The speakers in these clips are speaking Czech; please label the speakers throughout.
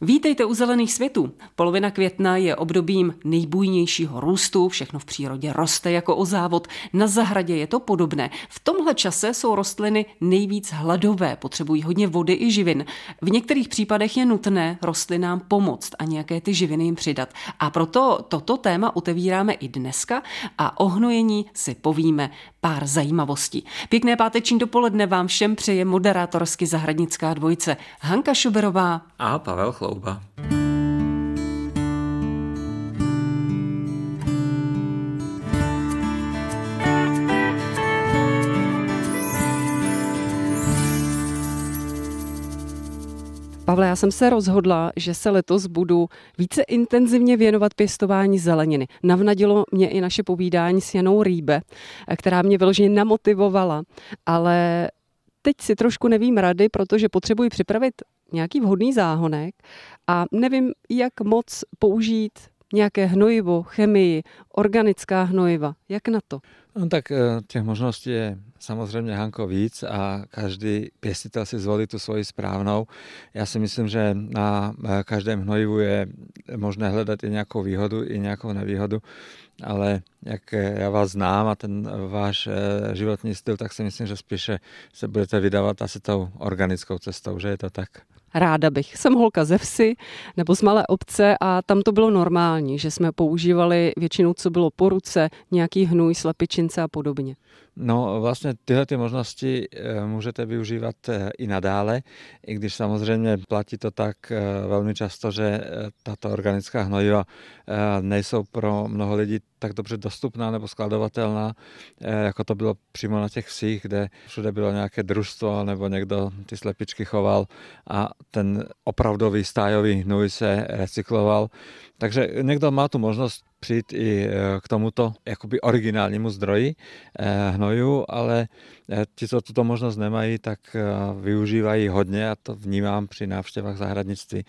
Speaker 1: Vítejte u Zelených světů. Polovina května je obdobím nejbujnějšího růstu, všechno v přírodě roste jako o závod, na zahradě je to podobné. V tomhle čase jsou rostliny nejvíc hladové, potřebují hodně vody i živin. V některých případech je nutné rostlinám pomoct a nějaké ty živiny jim přidat. A proto toto téma otevíráme i dneska a o hnojení si povíme pár zajímavostí. Pěkné páteční dopoledne vám všem přeje moderátorsky zahradnická dvojice Hanka Šuberová
Speaker 2: a Pavel Chlouba.
Speaker 1: Pavle, já jsem se rozhodla, že se letos budu více intenzivně věnovat pěstování zeleniny. Navnadilo mě i naše povídání s Janou Rýbe, která mě vyloženě namotivovala, ale teď si trošku nevím rady, protože potřebuji připravit nějaký vhodný záhonek a nevím, jak moc použít nějaké hnojivo, chemii, organická hnojiva. Jak na to?
Speaker 2: No tak eh, těch možností je samozřejmě Hanko víc a každý pěstitel si zvolí tu svoji správnou. Já si myslím, že na eh, každém hnojivu je možné hledat i nějakou výhodu, i nějakou nevýhodu, ale jak eh, já vás znám a ten váš životní styl, tak si myslím, že spíše se budete vydávat asi tou organickou cestou, že je to tak?
Speaker 1: Ráda bych. Jsem holka ze vsi nebo z malé obce a tam to bylo normální, že jsme používali většinou, co bylo po ruce, nějaký hnůj, slepičince a podobně.
Speaker 2: No vlastně tyhle ty možnosti eh, můžete využívat eh, i nadále, i když samozřejmě platí to tak eh, velmi často, že tato organická hnojiva nejsou pro mnoho lidí tak dobře dostupná nebo skladovatelná, jako to bylo přímo na těch vsích, kde všude bylo nějaké družstvo nebo někdo ty slepičky choval a ten opravdový stájový hnůj se recykloval. Takže někdo má tu možnost přijít i e, k tomuto jakoby originálnímu zdroji e, hnoju, ale e, ti, co tuto možnost nemají, tak využívají hodně a to vnímám při návštěvách zahradnictví,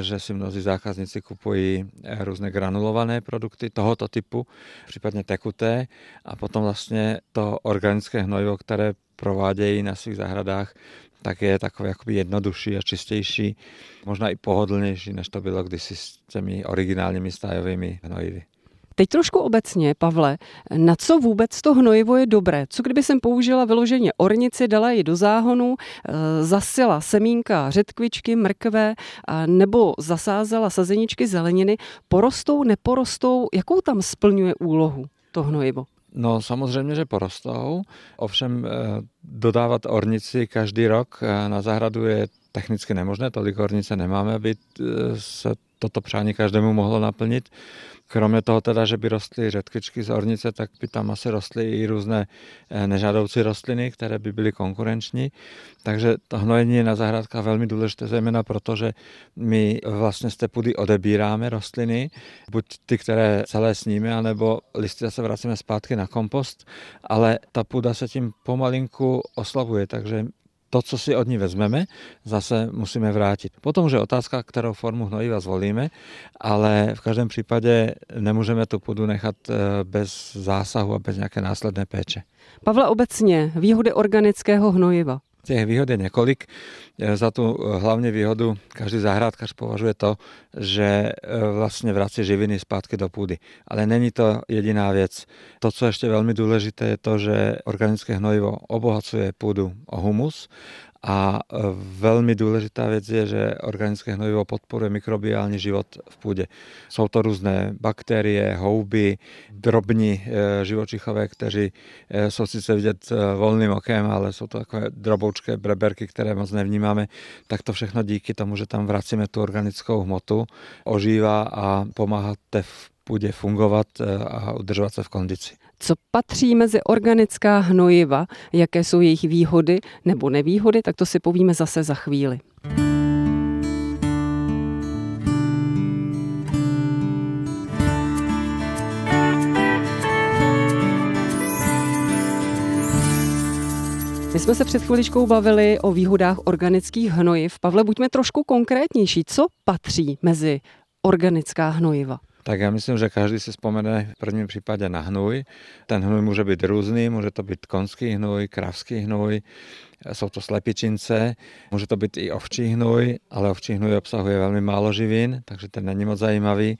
Speaker 2: že si mnozí zákazníci kupují různé granulované produkty tohoto typu, případně tekuté a potom vlastně to organické hnojivo, které provádějí na svých zahradách, tak je takový jakoby jednodušší a čistější, možná i pohodlnější, než to bylo kdysi s těmi originálními stájovými hnojivy.
Speaker 1: Teď trošku obecně, Pavle, na co vůbec to hnojivo je dobré? Co kdyby jsem použila vyloženě ornici, dala ji do záhonu, eh, zasila semínka řetkvičky, mrkve nebo zasázela sazeničky zeleniny, porostou, neporostou, jakou tam splňuje úlohu to hnojivo?
Speaker 2: No samozřejmě, že porostou. Ovšem eh, dodávat ornici každý rok eh, na zahradu je technicky nemožné, tolik ornice nemáme, aby eh, se toto přání každému mohlo naplnit. Kromě toho teda, že by rostly řetkvičky z ornice, tak by tam asi rostly i různé eh, nežádoucí rostliny, které by byly konkurenční. Takže to hnojení je na zahrádkách velmi důležité, zejména proto, že my vlastně z té půdy odebíráme rostliny, buď ty, které celé sníme, anebo listy se vracíme zpátky na kompost, ale ta půda se tím pomalinku oslabuje, takže to, co si od ní vezmeme, zase musíme vrátit. Potom už je otázka, kterou formu hnojiva zvolíme, ale v každém případě nemůžeme tu půdu nechat eh, bez zásahu a bez nějaké následné péče.
Speaker 1: Pavle, obecně výhody organického hnojiva.
Speaker 2: Těch výhod je několik. E, za tu e, hlavně výhodu každý zahrádkař považuje to, že e, vlastně vrací živiny zpátky do půdy. Ale není to jediná věc. To, co ještě velmi důležité, je to, že organické hnojivo obohacuje půdu o humus a e, velmi důležitá věc je, že organické hnojivo podporuje mikrobiální život v půdě. Jsou to různé bakterie, houby, drobní e, živočichové, kteří e, jsou sice vidět volným okem, ale jsou to takové droboučké breberky, které moc nevnímáme. Tak to všechno díky tomu, že tam vracíme tu organickou hmotu, ožívá a pomáhá v půdě fungovat a udržovat se v kondici
Speaker 1: co patří mezi organická hnojiva, jaké jsou jejich výhody nebo nevýhody, tak to si povíme zase za chvíli. My jsme se před chviličkou bavili o výhodách organických hnojiv. Pavle, buďme trošku konkrétnější. Co patří mezi organická hnojiva?
Speaker 2: Tak já myslím, že každý si vzpomene v prvním případě na hnůj. Ten hnůj může být různý, může to být konský hnůj, kravský hnůj, jsou to slepičince, může to být i ovčí hnůj, ale ovčí hnůj obsahuje velmi málo živin, takže ten není moc zajímavý.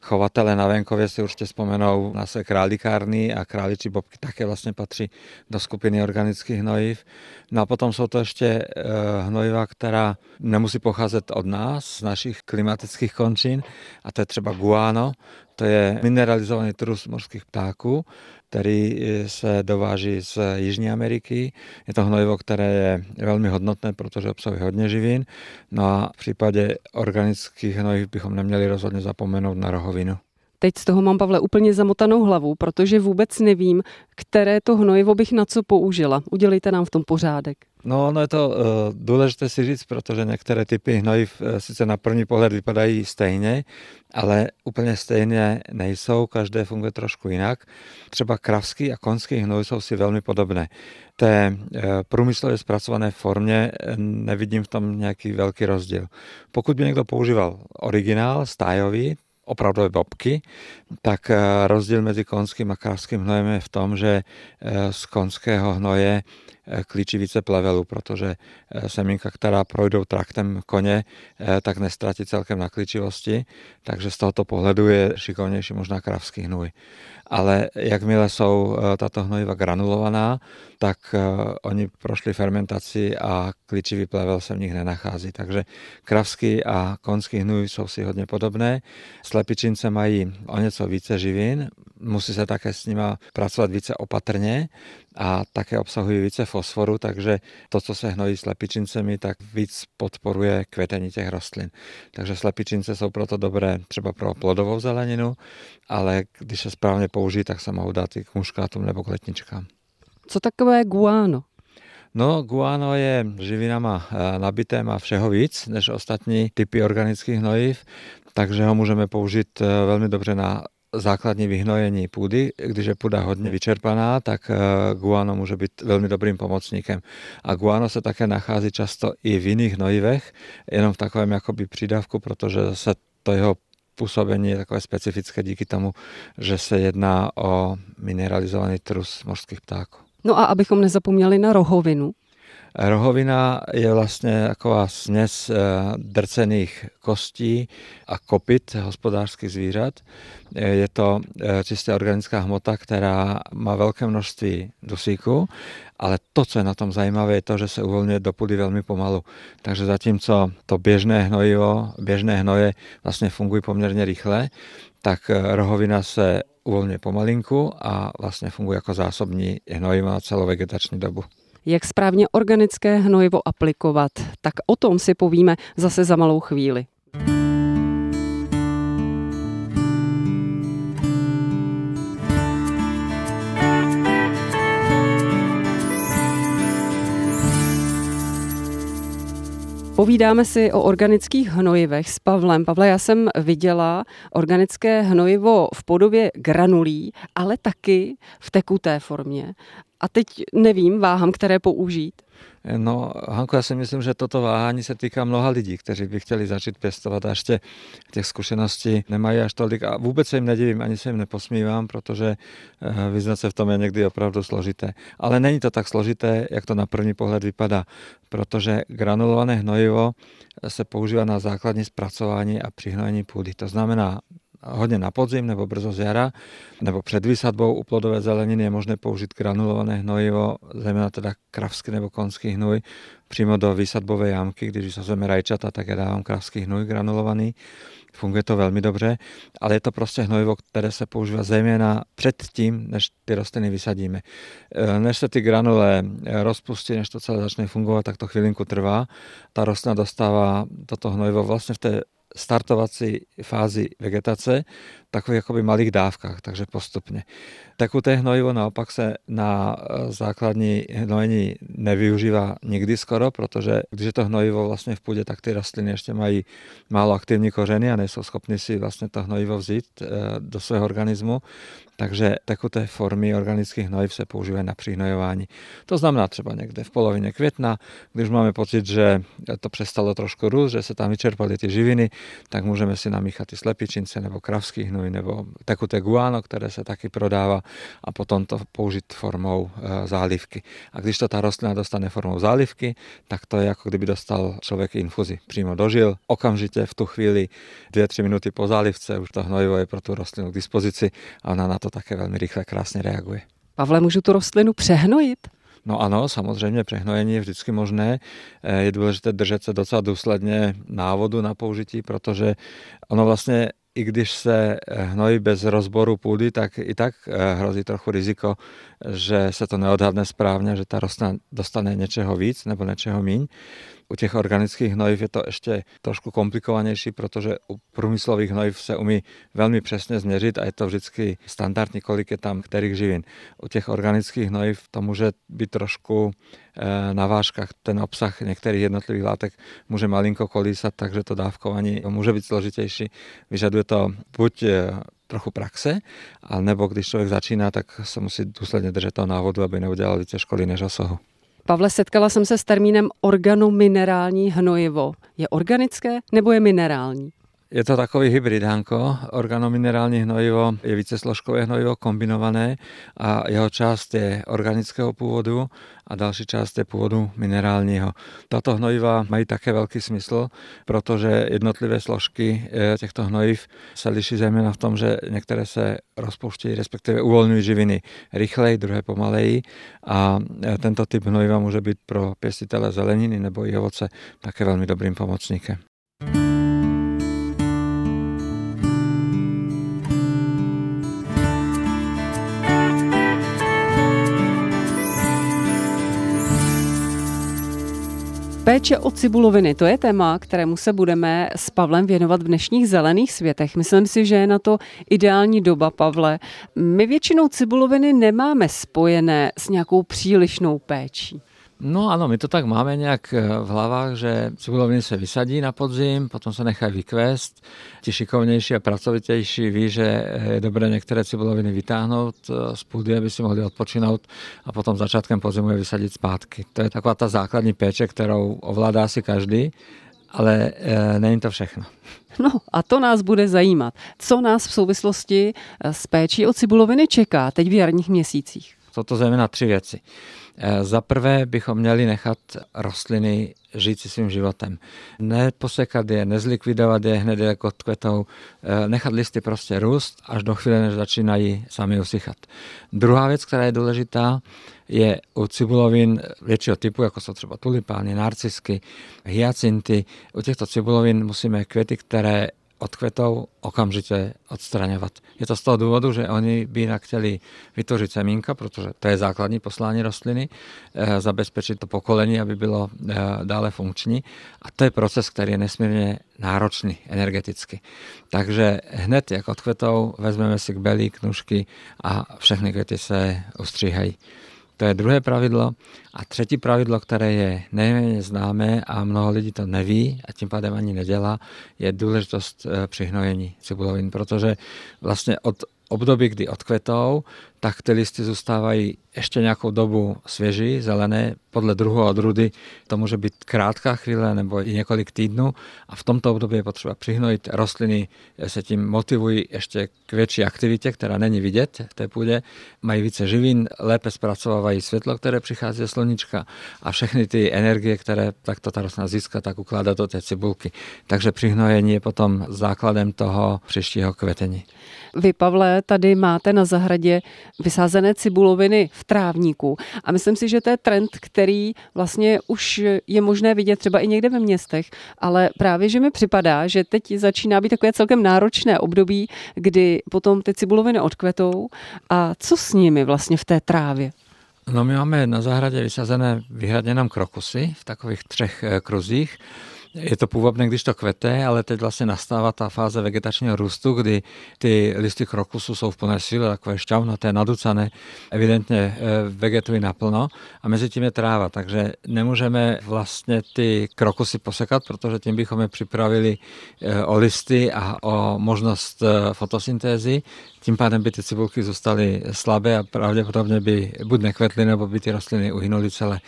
Speaker 2: Chovatele na venkově si určitě vzpomenou na své králikárny a králičí bobky také vlastně patří do skupiny organických hnojiv. No a potom jsou to ještě eh, hnojiva, která nemusí pocházet od nás, z našich klimatických končin, a to je třeba guano, to je mineralizovaný trus morských ptáků, který eh, se dováží z Jižní Ameriky. Je to hnojivo, které je velmi hodnotné, protože obsahuje hodně živin. No a v případě organických hnojiv bychom neměli rozhodně zapomenout na rohovinu.
Speaker 1: Teď z toho mám, Pavle, úplně zamotanou hlavu, protože vůbec nevím, které to hnojivo bych na co použila. Udělejte nám v tom pořádek.
Speaker 2: No, ono je to uh, důležité si říct, protože některé typy hnojiv uh, sice na první pohled vypadají stejně, ale úplně stejně nejsou, každé funguje trošku jinak. Třeba kravský a konský hnoj jsou si velmi podobné. Té uh, průmyslově zpracované formě nevidím v tom nějaký velký rozdíl. Pokud by někdo používal originál, stájový, opravdové bobky, tak rozdíl mezi konským a kravským hnojem je v tom, že z konského hnoje klíčí více plevelu, protože eh, semínka, která projdou traktem koně, eh, tak nestratí celkem na klíčivosti, takže z tohoto pohledu je šikovnější možná kravský hnůj. Ale jakmile jsou eh, tato hnojiva granulovaná, tak oni prošli fermentaci a klíčivý plevel se v nich nenachází. Takže kravský a konský hnůj jsou si hodně podobné. Slepičince mají o něco více živin, musí se také s nima pracovat více opatrně a také obsahují více fosforu, takže to, co se hnojí slepičincemi, tak víc podporuje kvetení těch rostlin. Takže slepičince jsou proto dobré třeba pro plodovou zeleninu, ale když se správně použijí, tak se mohou dát i k muškátům nebo k letničkám.
Speaker 1: Co takové guano?
Speaker 2: No, guano je živinama eh, nabité, má všeho víc než ostatní typy organických hnojiv, takže ho můžeme použít eh, velmi dobře na základní vyhnojení půdy. Když je půda hodně vyčerpaná, tak eh, guano může být velmi dobrým pomocníkem. A guano se také nachází často i v jiných hnojivech, jenom v takovém jakoby přidavku, protože se to jeho působení je takové specifické díky tomu, že se jedná o mineralizovaný trus morských ptáků.
Speaker 1: No a abychom nezapomněli na rohovinu,
Speaker 2: Rohovina je vlastně taková směs eh, drcených kostí a kopit hospodářských zvířat. Eh, je to eh, čistě organická hmota, která má velké množství dusíku, ale to, co je na tom zajímavé, je to, že se uvolňuje do půdy velmi pomalu. Takže zatímco to běžné hnojivo, běžné hnoje vlastně fungují poměrně rychle, tak rohovina se uvolňuje pomalinku a vlastně funguje jako zásobní hnojivo na celou vegetační dobu
Speaker 1: jak správně organické hnojivo aplikovat, tak o tom si povíme zase za malou chvíli. Povídáme si o organických hnojivech s Pavlem. Pavle, já jsem viděla organické hnojivo v podobě granulí, ale taky v tekuté formě. A teď nevím, váhám, které použít.
Speaker 2: No, Hanko, já si myslím, že toto váhání se týká mnoha lidí, kteří by chtěli začít pěstovat a ještě těch zkušeností nemají až tolik a vůbec se jim nedivím, ani se jim neposmívám, protože eh, vyznat se v tom je někdy opravdu složité. Ale není to tak složité, jak to na první pohled vypadá, protože granulované hnojivo se používá na základní zpracování a přihnojení půdy. To znamená, hodně na podzim nebo brzo z jara, nebo před výsadbou u plodové zeleniny je možné použít granulované hnojivo, zejména teda kravský nebo konský hnoj, přímo do výsadbové jámky, když vysazujeme rajčata, tak já dávám kravský hnoj granulovaný. Funguje to velmi dobře, ale je to prostě hnojivo, které se používá zejména před tím, než ty rostliny vysadíme. E, než se ty granule rozpustí, než to celé začne fungovat, tak to chvilinku trvá. Ta rostlina dostává toto hnojivo vlastně v té startovací fázi vegetace v takových jakoby malých dávkách, takže postupně. Tekuté hnojivo naopak se na eh, základní hnojení nevyužívá nikdy skoro, protože když je to hnojivo vlastně v půdě, tak ty rostliny ještě mají málo aktivní kořeny a nejsou schopni si vlastně to hnojivo vzít eh, do svého organismu. Takže tekuté formy organických hnojiv se používají na přihnojování. To znamená třeba někde v polovině května, když máme pocit, že to přestalo trošku růst, že se tam vyčerpaly ty živiny, tak můžeme si namíchat i slepičince nebo kravský hnoj nebo tekuté guano, které se taky prodává a potom to použít formou e, zálivky. A když to ta rostlina dostane formou zálivky, tak to je jako kdyby dostal člověk infuzi. Přímo dožil, okamžitě v tu chvíli 2-3 minuty po zálivce už to hnojivo je pro tu rostlinu k dispozici a ona na to také velmi rychle krásně reaguje.
Speaker 1: Pavle, můžu tu rostlinu přehnojit?
Speaker 2: No ano, samozřejmě přehnojení je vždycky možné. Eh, je důležité držet se docela důsledně návodu na použití, protože ono vlastně i když se hnojí bez rozboru půdy, tak i tak eh, hrozí trochu riziko, že se to neodhadne správně, že ta rostlina dostane něčeho víc nebo něčeho míň. U těch organických hnojiv je to ještě trošku komplikovanější, protože u průmyslových hnojiv se umí velmi přesně změřit a je to vždycky standardní, kolik je tam kterých živin. U těch organických hnojiv to může být trošku eh, na vážkách. Ten obsah některých jednotlivých látek může malinko kolísat, takže to dávkování může být složitější. Vyžaduje to buď eh, trochu praxe, ale nebo když člověk začíná, tak se musí důsledně držet toho návodu, aby neudělal více školy než osohu.
Speaker 1: Pavle, setkala jsem se s termínem organominerální hnojivo. Je organické nebo je minerální?
Speaker 2: Je to takový hybrid, Hanko. Organominerální hnojivo je vícesložkové hnojivo kombinované a jeho část je organického původu a další část je původu minerálního. Tato hnojiva mají také velký smysl, protože jednotlivé složky eh, těchto hnojiv se liší zejména v tom, že některé se rozpouštějí, respektive uvolňují živiny rychleji, druhé pomaleji a eh, tento typ hnojiva může být pro pěstitele zeleniny nebo i ovoce také velmi dobrým pomocníkem.
Speaker 1: Péče o cibuloviny, to je téma, kterému se budeme s Pavlem věnovat v dnešních zelených světech. Myslím si, že je na to ideální doba, Pavle. My většinou cibuloviny nemáme spojené s nějakou přílišnou péčí.
Speaker 2: No ano, my to tak máme nějak eh, v hlavách, že cibuloviny se vysadí na podzim, potom se nechají vykvést. Ti šikovnější a pracovitější ví, že eh, je dobré některé cibuloviny vytáhnout eh, z půdy, aby si mohli odpočinout a potom začátkem podzimu je vysadit zpátky. To je taková ta základní péče, kterou ovládá si každý, ale e, není to všechno.
Speaker 1: No a to nás bude zajímat. Co nás v souvislosti s péčí o cibuloviny čeká teď v jarních měsících?
Speaker 2: Jsou to zejména tři věci. Eh, za prvé bychom měli nechat rostliny žít si svým životem. Neposekat je, nezlikvidovat je hned jako kvetou, eh, nechat listy prostě růst až do chvíle, než začínají sami usychat. Druhá věc, která je důležitá, je u cibulovin většího typu, jako jsou třeba tulipány, narcisky, hyacinty. U těchto cibulovin musíme květy, které odkvetou okamžitě odstraňovat. Je to z toho důvodu, že oni by jinak chtěli vytvořit semínka, protože to je základní poslání rostliny, eh, zabezpečit to pokolení, aby bylo eh, dále funkční. A to je proces, který je nesmírně náročný energeticky. Takže hned, jak odkvetou, vezmeme si k belí, knužky a všechny květy se ustříhají. To je druhé pravidlo. A třetí pravidlo, které je nejméně známé a mnoho lidí to neví a tím pádem ani nedělá, je důležitost eh, přihnojení cibulovin, protože vlastně od období, kdy odkvetou, tak ty listy zůstávají ještě nějakou dobu svěží, zelené, podle druhu a odrudy. To může být krátká chvíle nebo i několik týdnů a v tomto období je potřeba přihnojit. Rostliny se tím motivují ještě k větší aktivitě, která není vidět v té půdě. Mají více živin, lépe zpracovávají světlo, které přichází ze sluníčka a všechny ty energie, které takto ta rostlina získá, tak ukládá do té cibulky. Takže přihnojení je potom základem toho příštího kvetení.
Speaker 1: Vy, Pavle, tady máte na zahradě vysázené cibuloviny v trávníku. A myslím si, že to je trend, který vlastně už je možné vidět třeba i někde ve městech, ale právě, že mi připadá, že teď začíná být takové celkem náročné období, kdy potom ty cibuloviny odkvetou a co s nimi vlastně v té trávě?
Speaker 2: No my máme na zahradě vysazené vyhradně nám krokusy v takových třech eh, kruzích. Je to půvabné, když to kvete, ale teď vlastně nastává ta fáze vegetačního růstu, kdy ty listy krokusu jsou v plné síle, takové šťavnaté, naducané, evidentně eh, vegetují naplno a mezi tím je tráva, takže nemůžeme vlastně ty krokusy posekat, protože tím bychom je připravili eh, o listy a o možnost eh, fotosyntézy, tím pádem by ty cibulky zůstaly slabé a pravděpodobně by buď nekvetly, nebo by ty rostliny uhynuly celé.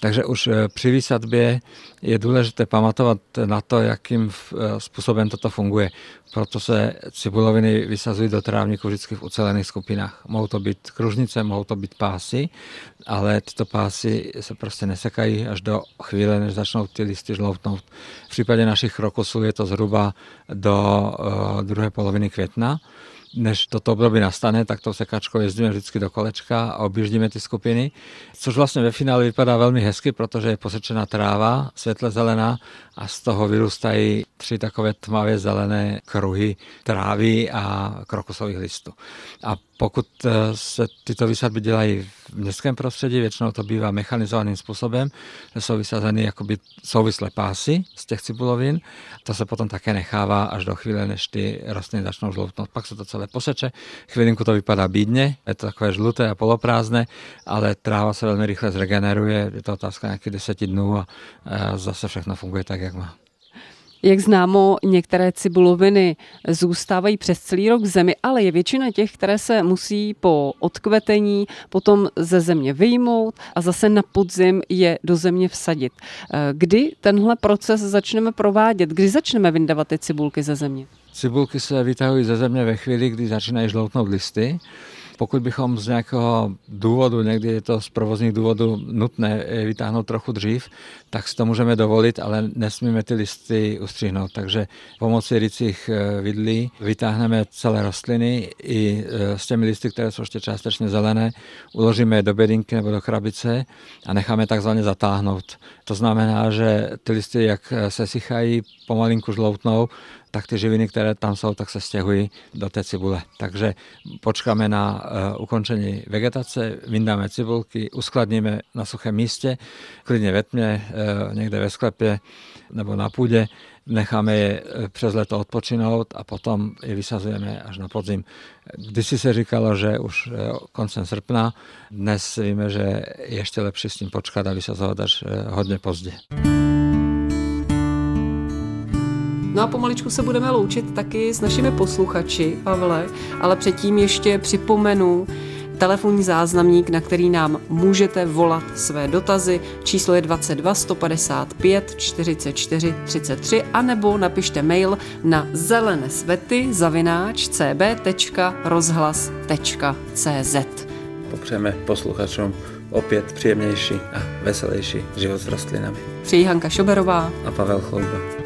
Speaker 2: Takže už při výsadbě je důležité pamatovat, pamatovat na to, jakým způsobem toto funguje. Proto se cibuloviny vysazují do trávníku vždycky v ucelených skupinách. Mohou to být kružnice, mohou to být pásy, ale tyto pásy se prostě nesekají až do chvíle, než začnou ty listy žloutnout. V případě našich krokusů je to zhruba do uh, druhé poloviny května než toto období nastane, tak to sekačkou jezdíme vždycky do kolečka a objíždíme ty skupiny, což vlastně ve finále vypadá velmi hezky, protože je posečená tráva, světle zelená a z toho vyrůstají tři takové tmavě zelené kruhy trávy a krokusových listů. A pokud eh, se tyto vysadby dělají v městském prostředí, většinou to bývá mechanizovaným způsobem, že jsou vysazeny jakoby souvislé pásy z těch cibulovin. To se potom také nechává až do chvíle, než ty rostliny začnou žloutnout. Pak se to celé poseče. Chvilinku to vypadá bídně, je to takové žluté a poloprázdné, ale tráva se velmi rychle zregeneruje. Je to otázka nějakých deseti dnů a zase všechno funguje tak, jak má.
Speaker 1: Jak známo, některé cibuloviny zůstávají přes celý rok v zemi, ale je většina těch, které se musí po odkvetení potom ze země vyjmout a zase na podzim je do země vsadit. Kdy tenhle proces začneme provádět? Kdy začneme vyndávat ty cibulky ze země?
Speaker 2: Cibulky se vytahují ze země ve chvíli, kdy začínají žloutnout listy pokud bychom z nějakého důvodu, někdy je to z provozních důvodů nutné vytáhnout trochu dřív, tak si to můžeme dovolit, ale nesmíme ty listy ustřihnout. Takže pomocí rycích eh, vidlí vytáhneme celé rostliny i eh, s těmi listy, které jsou ještě částečně zelené, uložíme je do bedinky nebo do krabice a necháme takzvaně zatáhnout. To znamená, že ty listy, jak se sychají, pomalinku žloutnou, tak ty živiny, které tam jsou, tak se stěhují do té cibule. Takže počkáme na uh, ukončení vegetace, vyndáme cibulky, uskladníme na suchém místě, klidně ve tmě, uh, někde ve sklepě nebo na půdě, necháme je eh, přes leto odpočinout a potom je vysazujeme až na podzim. Kdysi se říkalo, že už koncem srpna, dnes víme, že je ještě lepší s tím počkat a vysazovat až hodně pozdě.
Speaker 1: No a pomaličku se budeme loučit taky s našimi posluchači, Pavle, ale předtím ještě připomenu, telefonní záznamník, na který nám můžete volat své dotazy. Číslo je 22 155 44 33 anebo napište mail na zelené svety zavináč cb.rozhlas.cz
Speaker 2: Popřejeme posluchačům opět příjemnější a veselější život s rostlinami.
Speaker 1: Přeji Hanka Šoberová
Speaker 2: a Pavel Chlouba.